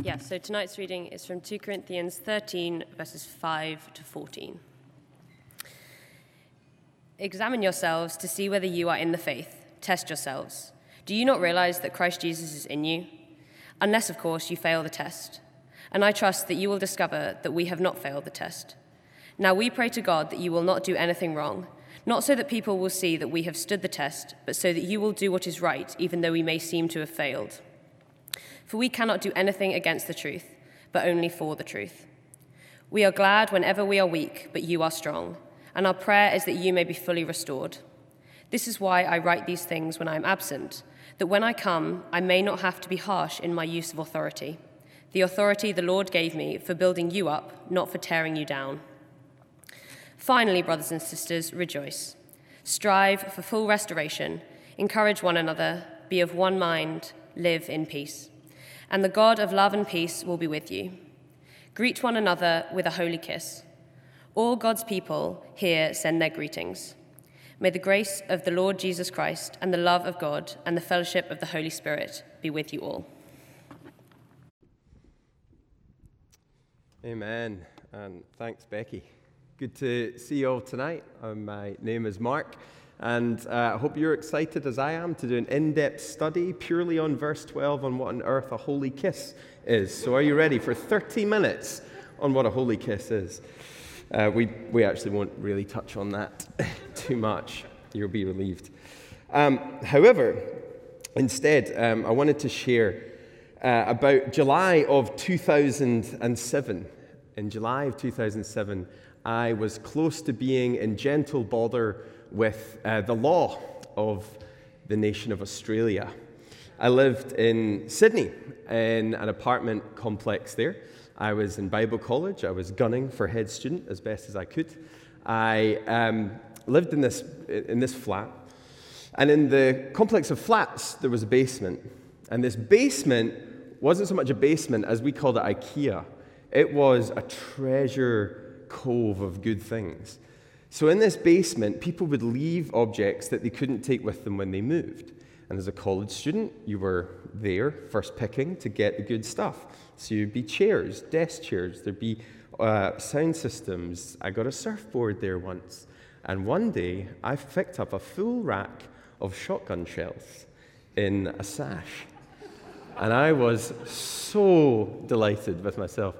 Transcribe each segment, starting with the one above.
Yeah, so tonight's reading is from 2 Corinthians 13, verses 5 to 14. Examine yourselves to see whether you are in the faith. Test yourselves. Do you not realize that Christ Jesus is in you? Unless, of course, you fail the test. And I trust that you will discover that we have not failed the test. Now we pray to God that you will not do anything wrong, not so that people will see that we have stood the test, but so that you will do what is right, even though we may seem to have failed. For we cannot do anything against the truth, but only for the truth. We are glad whenever we are weak, but you are strong, and our prayer is that you may be fully restored. This is why I write these things when I am absent, that when I come, I may not have to be harsh in my use of authority, the authority the Lord gave me for building you up, not for tearing you down. Finally, brothers and sisters, rejoice. Strive for full restoration, encourage one another, be of one mind, live in peace and the God of love and peace will be with you. Greet one another with a holy kiss. All God's people here send their greetings. May the grace of the Lord Jesus Christ and the love of God and the fellowship of the Holy Spirit be with you all. Amen. And thanks, Becky. Good to see you all tonight. Um, my name is Mark. And uh, I hope you're excited as I am to do an in depth study purely on verse 12 on what on earth a holy kiss is. So, are you ready for 30 minutes on what a holy kiss is? Uh, we, we actually won't really touch on that too much. You'll be relieved. Um, however, instead, um, I wanted to share uh, about July of 2007. In July of 2007, I was close to being in gentle bother with uh, the law of the nation of Australia. I lived in Sydney in an apartment complex there. I was in Bible college. I was gunning for head student as best as I could. I um, lived in this, in this flat. And in the complex of flats, there was a basement. And this basement wasn't so much a basement as we called it IKEA, it was a treasure cove of good things. So, in this basement, people would leave objects that they couldn't take with them when they moved. And as a college student, you were there first picking to get the good stuff. So, you'd be chairs, desk chairs, there'd be uh, sound systems. I got a surfboard there once. And one day, I picked up a full rack of shotgun shells in a sash. And I was so delighted with myself.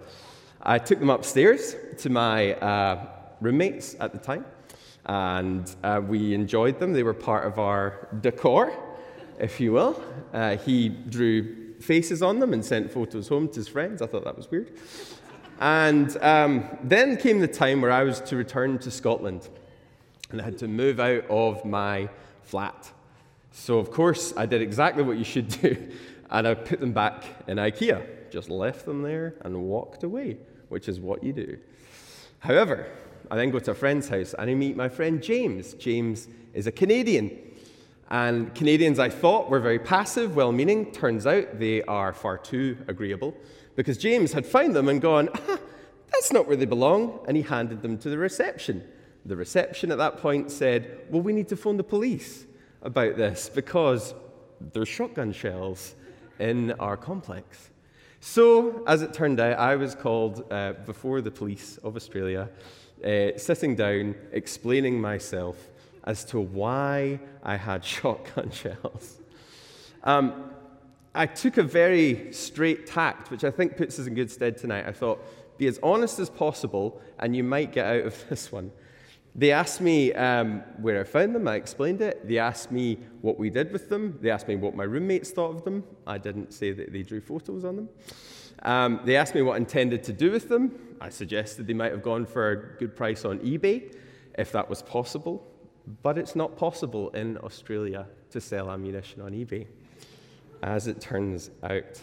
I took them upstairs to my uh, roommates at the time, and uh, we enjoyed them. They were part of our decor, if you will. Uh, he drew faces on them and sent photos home to his friends. I thought that was weird. And um, then came the time where I was to return to Scotland, and I had to move out of my flat. So, of course, I did exactly what you should do, and I put them back in IKEA. Just left them there and walked away, which is what you do. However, I then go to a friend's house and I meet my friend James. James is a Canadian. And Canadians, I thought, were very passive, well meaning. Turns out they are far too agreeable because James had found them and gone, ah, that's not where they belong. And he handed them to the reception. The reception at that point said, well, we need to phone the police about this because there's shotgun shells in our complex. So, as it turned out, I was called uh, before the police of Australia uh, sitting down, explaining myself as to why I had shotgun shells. Um, I took a very straight tact, which I think puts us in good stead tonight. I thought, be as honest as possible, and you might get out of this one. They asked me um, where I found them. I explained it. They asked me what we did with them. They asked me what my roommates thought of them. I didn't say that they drew photos on them. Um, they asked me what I intended to do with them. I suggested they might have gone for a good price on eBay, if that was possible. But it's not possible in Australia to sell ammunition on eBay, as it turns out.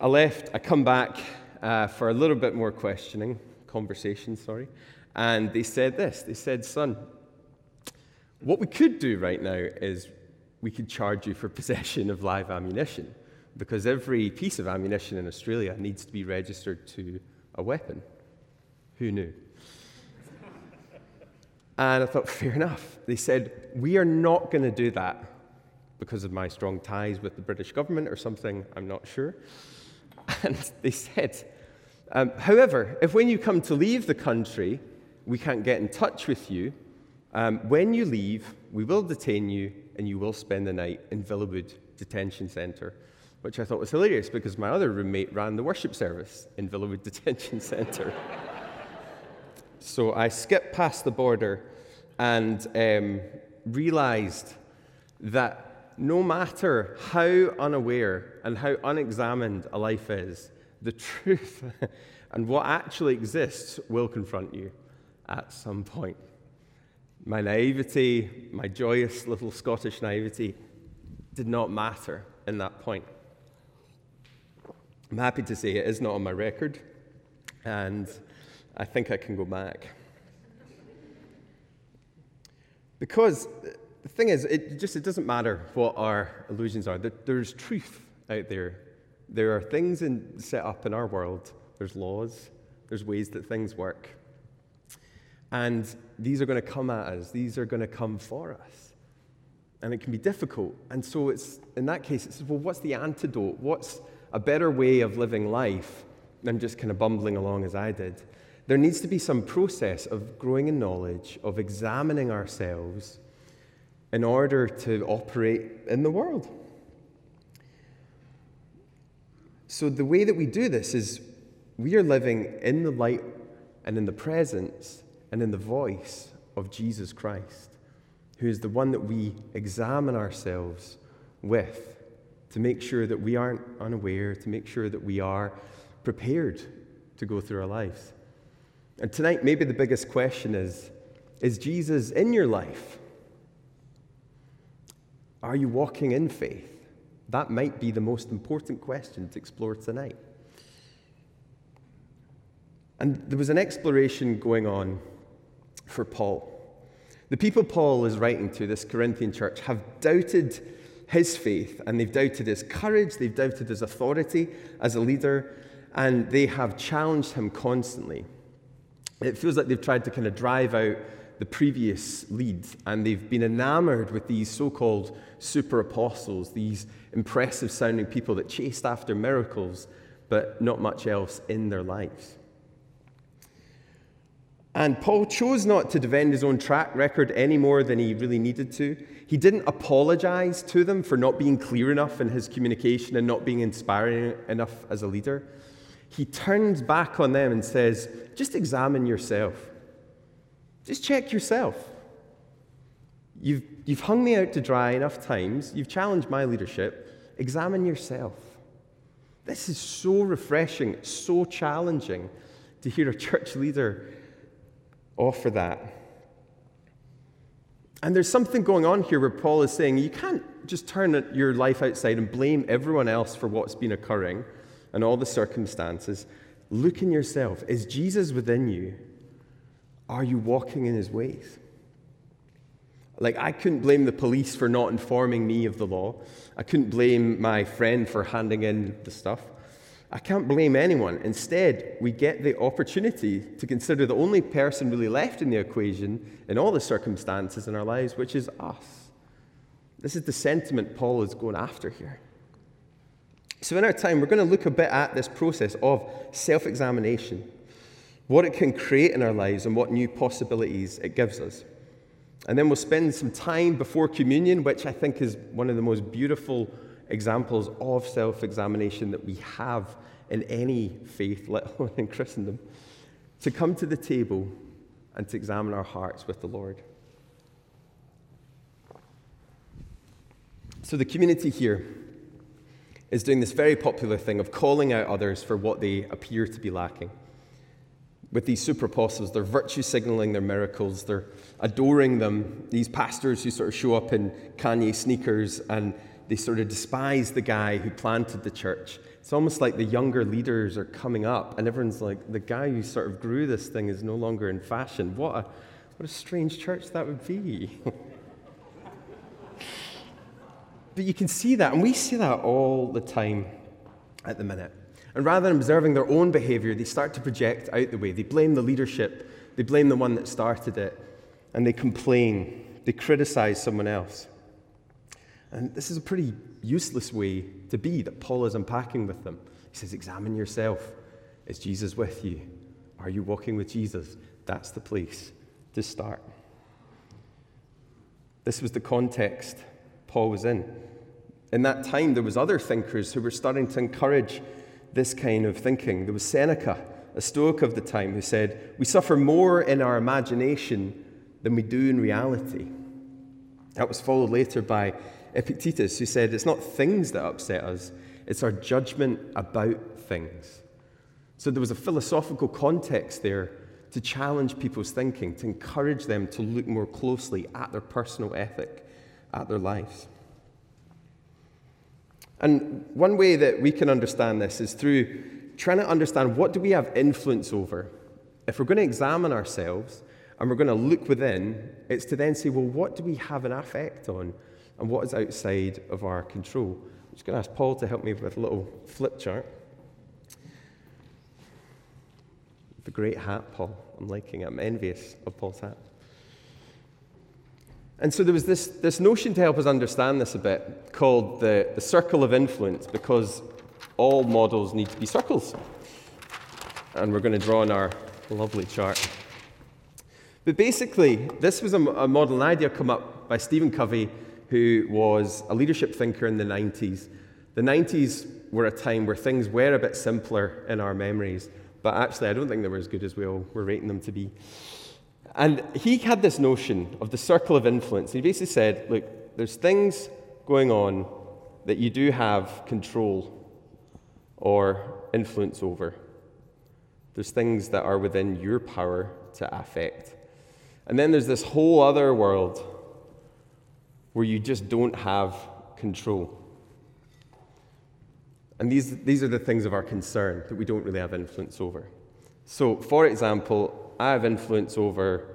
I left, I come back uh, for a little bit more questioning, conversation, sorry, and they said this. They said, son, what we could do right now is we could charge you for possession of live ammunition because every piece of ammunition in Australia needs to be registered to a weapon. Who knew? and I thought, fair enough. They said, we are not going to do that, because of my strong ties with the British government or something, I'm not sure. And they said, um, however, if when you come to leave the country, we can't get in touch with you, um, when you leave, we will detain you and you will spend the night in Villawood Detention Centre, which I thought was hilarious because my other roommate ran the worship service in Villawood Detention Centre. so I skipped past the border and um, realized that no matter how unaware and how unexamined a life is, the truth and what actually exists will confront you at some point. My naivety, my joyous little Scottish naivety, did not matter in that point. I'm happy to say it is not on my record, and I think I can go back. Because the thing is, it just it doesn't matter what our illusions are. There, there's truth out there. There are things in, set up in our world. There's laws. There's ways that things work. And these are going to come at us. These are going to come for us. And it can be difficult. And so it's in that case, it's well, what's the antidote? What's a better way of living life than just kind of bumbling along as I did? There needs to be some process of growing in knowledge, of examining ourselves in order to operate in the world. So, the way that we do this is we are living in the light and in the presence and in the voice of Jesus Christ, who is the one that we examine ourselves with to make sure that we aren't unaware, to make sure that we are prepared to go through our lives. And tonight, maybe the biggest question is Is Jesus in your life? Are you walking in faith? That might be the most important question to explore tonight. And there was an exploration going on for Paul. The people Paul is writing to, this Corinthian church, have doubted his faith and they've doubted his courage, they've doubted his authority as a leader, and they have challenged him constantly. It feels like they've tried to kind of drive out the previous lead, and they've been enamored with these so called super apostles, these impressive sounding people that chased after miracles, but not much else in their lives. And Paul chose not to defend his own track record any more than he really needed to. He didn't apologize to them for not being clear enough in his communication and not being inspiring enough as a leader. He turns back on them and says, just examine yourself. Just check yourself. You've, you've hung me out to dry enough times. You've challenged my leadership. Examine yourself. This is so refreshing, so challenging to hear a church leader offer that. And there's something going on here where Paul is saying you can't just turn your life outside and blame everyone else for what's been occurring and all the circumstances. Look in yourself. Is Jesus within you? Are you walking in his ways? Like, I couldn't blame the police for not informing me of the law. I couldn't blame my friend for handing in the stuff. I can't blame anyone. Instead, we get the opportunity to consider the only person really left in the equation in all the circumstances in our lives, which is us. This is the sentiment Paul is going after here. So, in our time, we're going to look a bit at this process of self examination, what it can create in our lives, and what new possibilities it gives us. And then we'll spend some time before communion, which I think is one of the most beautiful examples of self examination that we have in any faith, let alone in Christendom, to come to the table and to examine our hearts with the Lord. So, the community here is doing this very popular thing of calling out others for what they appear to be lacking. With these super apostles, they're virtue signaling their miracles, they're adoring them. These pastors who sort of show up in Kanye sneakers and they sort of despise the guy who planted the church. It's almost like the younger leaders are coming up, and everyone's like, the guy who sort of grew this thing is no longer in fashion. What a, what a strange church that would be. but you can see that, and we see that all the time at the minute. And rather than observing their own behavior, they start to project out the way. They blame the leadership, they blame the one that started it, and they complain, they criticize someone else. And this is a pretty useless way to be that Paul is unpacking with them. He says, Examine yourself. Is Jesus with you? Are you walking with Jesus? That's the place to start. This was the context Paul was in. In that time, there was other thinkers who were starting to encourage this kind of thinking. There was Seneca, a Stoic of the time, who said, We suffer more in our imagination than we do in reality. That was followed later by Epictetus, who said, It's not things that upset us, it's our judgment about things. So there was a philosophical context there to challenge people's thinking, to encourage them to look more closely at their personal ethic, at their lives. And one way that we can understand this is through trying to understand what do we have influence over. If we're going to examine ourselves and we're going to look within, it's to then say, well, what do we have an affect on and what is outside of our control? I'm just going to ask Paul to help me with a little flip chart. The great hat, Paul. I'm liking it. I'm envious of Paul's hat. And so there was this, this notion to help us understand this a bit called the, the circle of influence because all models need to be circles. And we're going to draw on our lovely chart. But basically, this was a, a model, idea come up by Stephen Covey, who was a leadership thinker in the 90s. The 90s were a time where things were a bit simpler in our memories, but actually, I don't think they were as good as we all were rating them to be. And he had this notion of the circle of influence. He basically said, look, there's things going on that you do have control or influence over. There's things that are within your power to affect. And then there's this whole other world where you just don't have control. And these, these are the things of our concern that we don't really have influence over. So, for example, I have influence over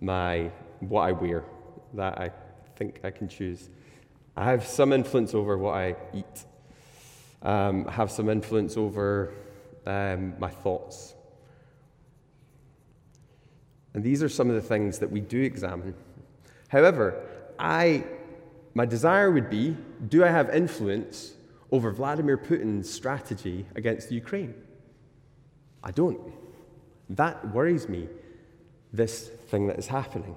my what I wear. That I think I can choose. I have some influence over what I eat. Um, I have some influence over um, my thoughts. And these are some of the things that we do examine. However, I, my desire would be do I have influence over Vladimir Putin's strategy against Ukraine? I don't. That worries me, this thing that is happening.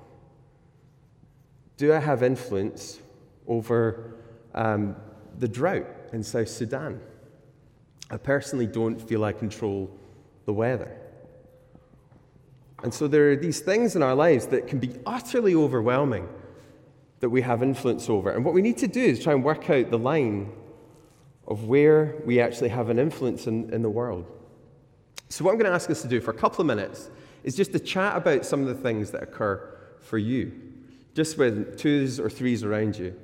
Do I have influence over um, the drought in South Sudan? I personally don't feel I control the weather. And so there are these things in our lives that can be utterly overwhelming that we have influence over. And what we need to do is try and work out the line of where we actually have an influence in, in the world. So, what I'm going to ask us to do for a couple of minutes is just to chat about some of the things that occur for you, just with twos or threes around you.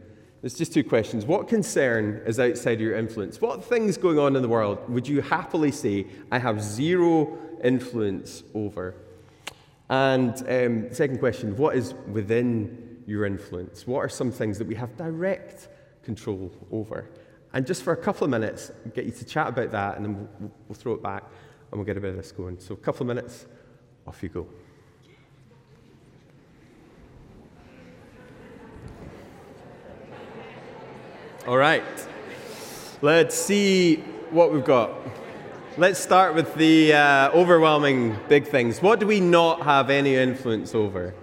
There's just two questions. What concern is outside of your influence? What things going on in the world would you happily say, I have zero influence over? And um, second question, what is within your influence? What are some things that we have direct control over? And just for a couple of minutes, get you to chat about that, and then we'll, we'll throw it back and we'll get a bit of this going. So, a couple of minutes, off you go. All right. Let's see what we've got. Let's start with the uh, overwhelming big things. What do we not have any influence over?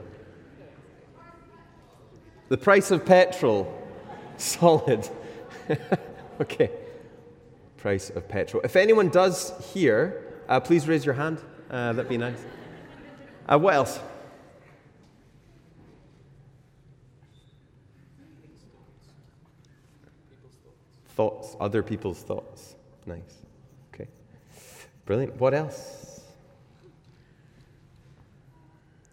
The price of petrol. Solid. okay. Price of petrol. If anyone does here, uh, please raise your hand. Uh, that'd be nice. Uh, what else? Thoughts, other people's thoughts. Nice. Okay. Brilliant. What else?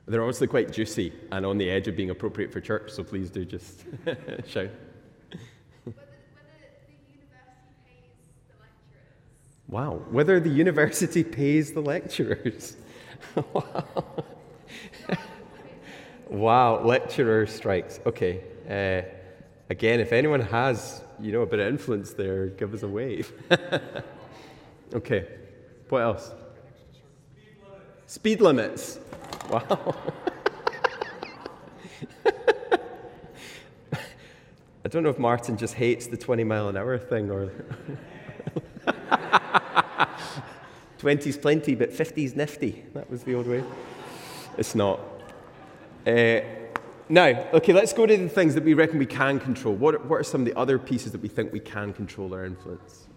They're obviously quite juicy and on the edge of being appropriate for church, so please do just shout. Wow, whether the university pays the lecturers. wow. wow, lecturer strikes. Okay. Uh, again, if anyone has, you know, a bit of influence there, give us a wave. okay. What else? Speed limits. Wow. I don't know if Martin just hates the 20 mile an hour thing or. 20's plenty, but 50's nifty. That was the old way. It's not. Uh, now, okay, let's go to the things that we reckon we can control. What are, what are some of the other pieces that we think we can control our influence?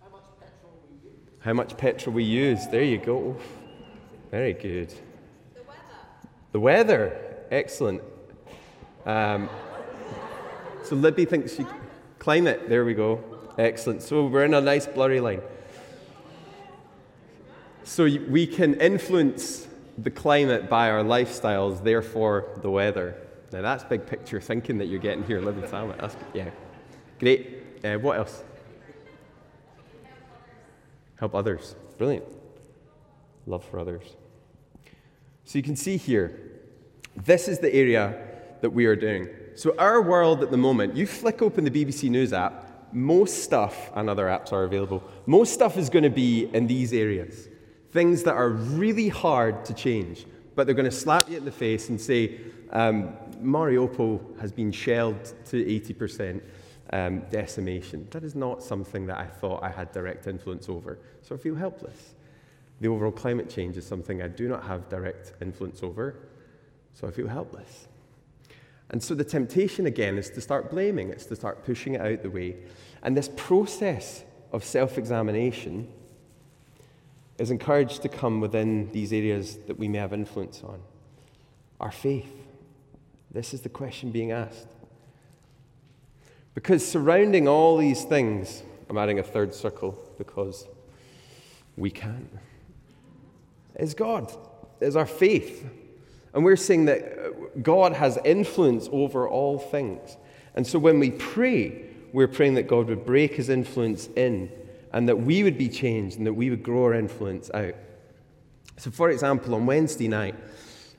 How much petrol we use. How much petrol we use. There you go. Very good. The weather. The weather. Excellent. Um, so Libby thinks she. Climate. There we go. Excellent. So we're in a nice blurry line. So we can influence the climate by our lifestyles, therefore the weather. Now that's big picture thinking that you're getting here, living Salmon. Yeah, great. Uh, what else? Help others. Brilliant. Love for others. So you can see here, this is the area that we are doing. So our world at the moment, you flick open the BBC News app, most stuff, and other apps are available, most stuff is going to be in these areas. Things that are really hard to change, but they're going to slap you in the face and say, um, Mariupol has been shelled to 80% um, decimation. That is not something that I thought I had direct influence over, so I feel helpless. The overall climate change is something I do not have direct influence over, so I feel helpless. And so the temptation again is to start blaming, it's to start pushing it out the way. And this process of self examination is encouraged to come within these areas that we may have influence on. Our faith. This is the question being asked. Because surrounding all these things, I'm adding a third circle because we can, is God, is our faith. And we're saying that uh, God has influence over all things. And so when we pray, we're praying that God would break his influence in and that we would be changed and that we would grow our influence out. So, for example, on Wednesday night,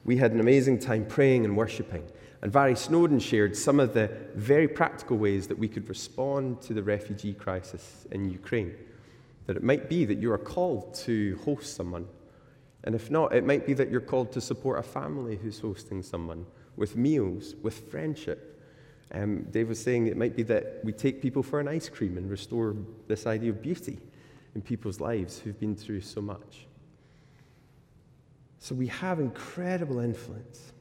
we had an amazing time praying and worshipping. And Vary Snowden shared some of the very practical ways that we could respond to the refugee crisis in Ukraine. That it might be that you are called to host someone. And if not, it might be that you're called to support a family who's hosting someone with meals, with friendship, um, Dave was saying it might be that we take people for an ice cream and restore this idea of beauty in people's lives who've been through so much. So we have incredible influence.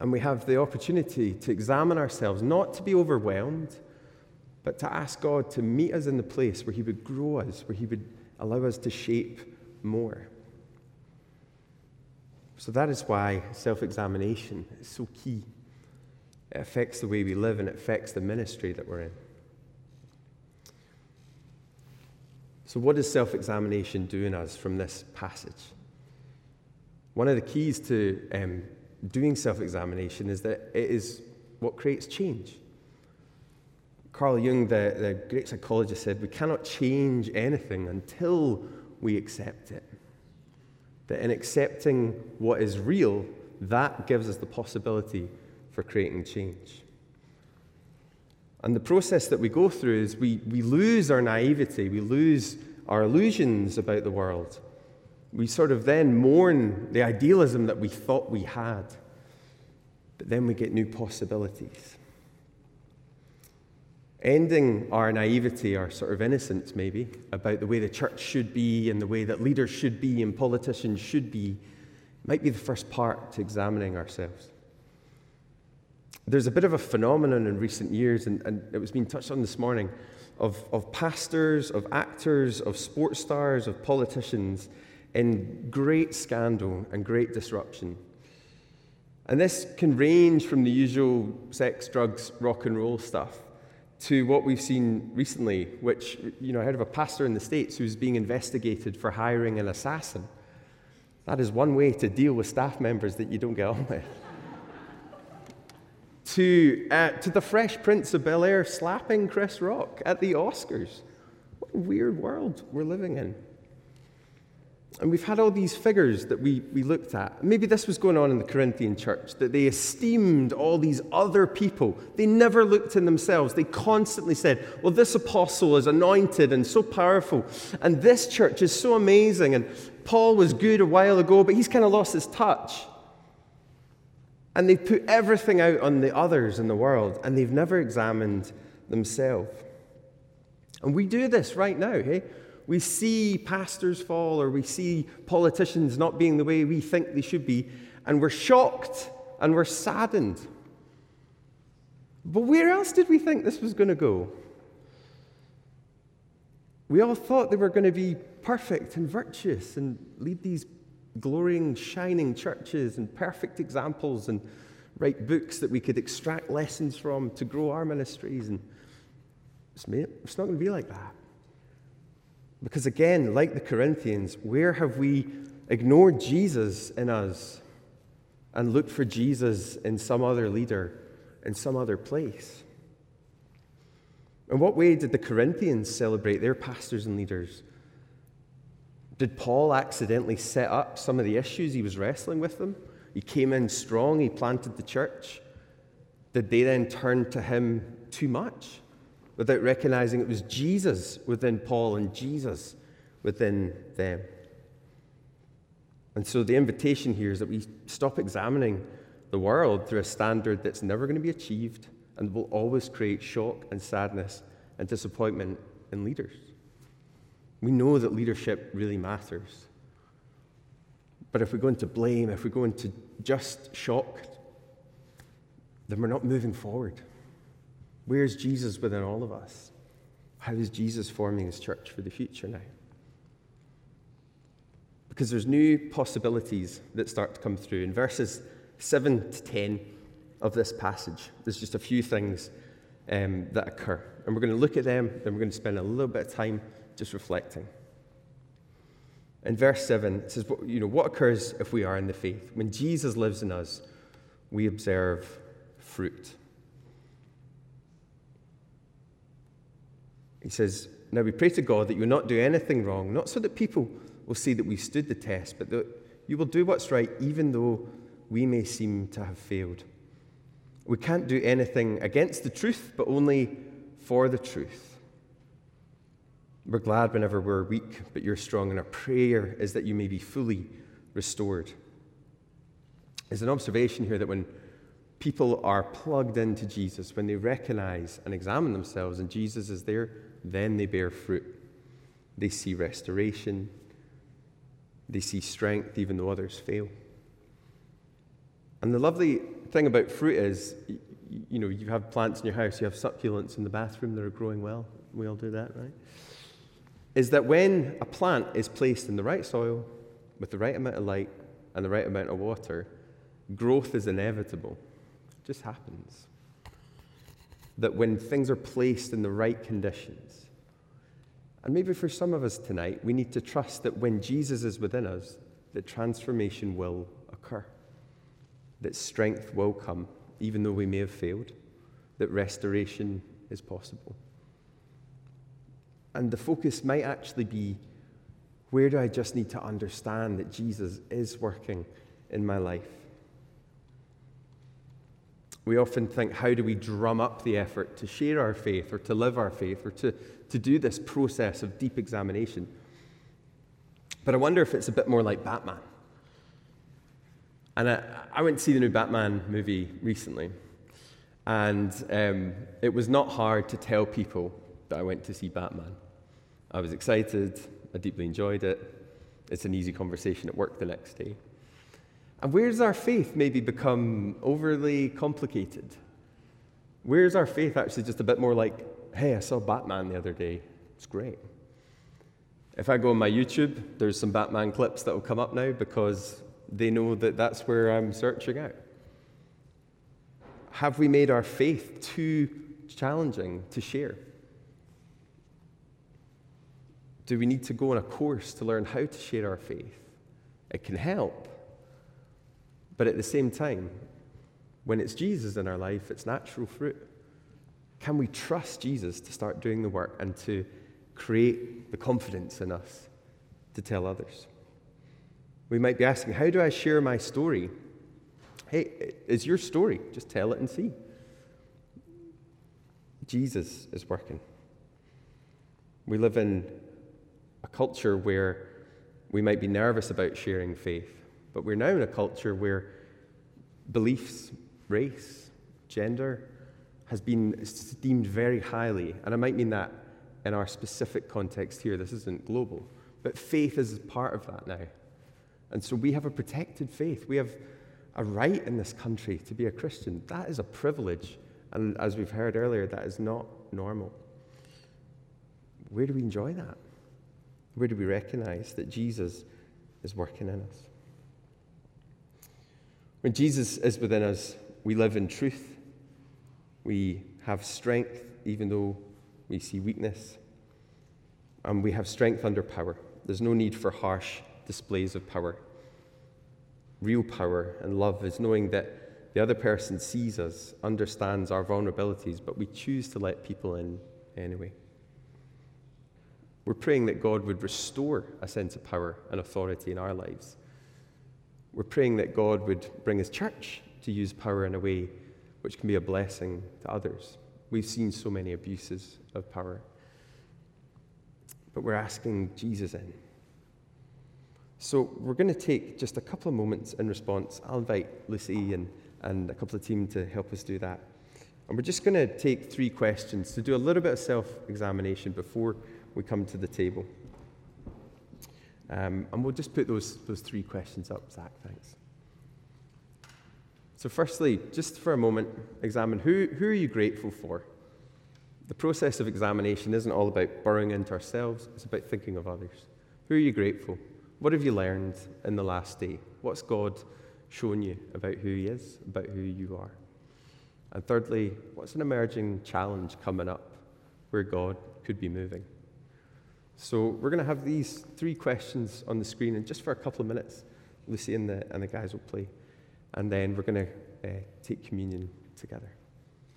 And we have the opportunity to examine ourselves, not to be overwhelmed, but to ask God to meet us in the place where He would grow us, where He would allow us to shape more. So that is why self examination is so key. It affects the way we live and it affects the ministry that we're in. So, what does self examination do in us from this passage? One of the keys to um, doing self examination is that it is what creates change. Carl Jung, the, the great psychologist, said we cannot change anything until we accept it. That in accepting what is real, that gives us the possibility for creating change. And the process that we go through is we, we lose our naivety, we lose our illusions about the world. We sort of then mourn the idealism that we thought we had, but then we get new possibilities. Ending our naivety, our sort of innocence, maybe, about the way the church should be and the way that leaders should be and politicians should be, might be the first part to examining ourselves. There's a bit of a phenomenon in recent years, and, and it was being touched on this morning, of, of pastors, of actors, of sports stars, of politicians in great scandal and great disruption. And this can range from the usual sex, drugs, rock and roll stuff to what we've seen recently, which, you know, I heard of a pastor in the States who's being investigated for hiring an assassin. That is one way to deal with staff members that you don't get on with to, uh, to the Fresh Prince of Bel Air slapping Chris Rock at the Oscars. What a weird world we're living in. And we've had all these figures that we, we looked at. Maybe this was going on in the Corinthian church, that they esteemed all these other people. They never looked in themselves. They constantly said, Well, this apostle is anointed and so powerful, and this church is so amazing, and Paul was good a while ago, but he's kind of lost his touch. And they've put everything out on the others in the world, and they've never examined themselves. And we do this right now, hey? We see pastors fall, or we see politicians not being the way we think they should be, and we're shocked and we're saddened. But where else did we think this was going to go? We all thought they were going to be perfect and virtuous and lead these glowing, shining churches and perfect examples and write books that we could extract lessons from to grow our ministries. And it's not going to be like that. Because again, like the Corinthians, where have we ignored Jesus in us and looked for Jesus in some other leader, in some other place? In what way did the Corinthians celebrate their pastors and leaders? Did Paul accidentally set up some of the issues he was wrestling with them? He came in strong, he planted the church. Did they then turn to him too much without recognizing it was Jesus within Paul and Jesus within them? And so the invitation here is that we stop examining the world through a standard that's never going to be achieved and will always create shock and sadness and disappointment in leaders. We know that leadership really matters. But if we go into blame, if we go into just shock, then we're not moving forward. Where's Jesus within all of us? How is Jesus forming his church for the future now? Because there's new possibilities that start to come through. In verses 7 to 10 of this passage, there's just a few things um, that occur. And we're going to look at them, then we're going to spend a little bit of time just reflecting. In verse 7, it says, you know, what occurs if we are in the faith? When Jesus lives in us, we observe fruit. He says, Now we pray to God that you will not do anything wrong, not so that people will see that we stood the test, but that you will do what's right, even though we may seem to have failed. We can't do anything against the truth, but only for the truth. We're glad whenever we're weak, but you're strong, and our prayer is that you may be fully restored. There's an observation here that when people are plugged into Jesus, when they recognize and examine themselves and Jesus is there, then they bear fruit. They see restoration, they see strength even though others fail. And the lovely thing about fruit is, you know, you have plants in your house, you have succulents in the bathroom that are growing well. We all do that, right? is that when a plant is placed in the right soil, with the right amount of light and the right amount of water, growth is inevitable. It just happens. That when things are placed in the right conditions, and maybe for some of us tonight, we need to trust that when Jesus is within us, that transformation will occur, that strength will come, even though we may have failed, that restoration is possible. And the focus might actually be where do I just need to understand that Jesus is working in my life? We often think, how do we drum up the effort to share our faith or to live our faith or to, to do this process of deep examination? But I wonder if it's a bit more like Batman. And I, I went to see the new Batman movie recently, and um, it was not hard to tell people that I went to see Batman. I was excited, I deeply enjoyed it. It's an easy conversation at work the next day. And where's our faith maybe become overly complicated? Where's our faith actually just a bit more like, hey, I saw Batman the other day. It's great. If I go on my YouTube, there's some Batman clips that will come up now because they know that that's where I'm searching out. Have we made our faith too challenging to share? Do we need to go on a course to learn how to share our faith? It can help. But at the same time, when it's Jesus in our life, it's natural fruit. Can we trust Jesus to start doing the work and to create the confidence in us to tell others? We might be asking, How do I share my story? Hey, it's your story. Just tell it and see. Jesus is working. We live in a culture where we might be nervous about sharing faith, but we're now in a culture where beliefs, race, gender, has been esteemed very highly. And I might mean that in our specific context here. This isn't global. But faith is part of that now. And so we have a protected faith. We have a right in this country to be a Christian. That is a privilege. And as we've heard earlier, that is not normal. Where do we enjoy that? Where do we recognize that Jesus is working in us? When Jesus is within us, we live in truth. We have strength even though we see weakness. And we have strength under power. There's no need for harsh displays of power. Real power and love is knowing that the other person sees us, understands our vulnerabilities, but we choose to let people in anyway. We're praying that God would restore a sense of power and authority in our lives. We're praying that God would bring His church to use power in a way which can be a blessing to others. We've seen so many abuses of power. But we're asking Jesus in. So we're going to take just a couple of moments in response. I'll invite Lucy and, and a couple of team to help us do that. And we're just going to take three questions to do a little bit of self examination before we come to the table. Um, and we'll just put those, those three questions up. Zach, thanks. So, firstly, just for a moment, examine who, who are you grateful for? The process of examination isn't all about burrowing into ourselves, it's about thinking of others. Who are you grateful? What have you learned in the last day? What's God shown you about who He is, about who you are? And thirdly, what's an emerging challenge coming up where God could be moving? So we're going to have these three questions on the screen, and just for a couple of minutes, Lucy and the, and the guys will play. And then we're going to uh, take communion together.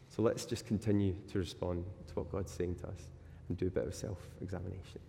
So let's just continue to respond to what God's saying to us and do a bit of self examination.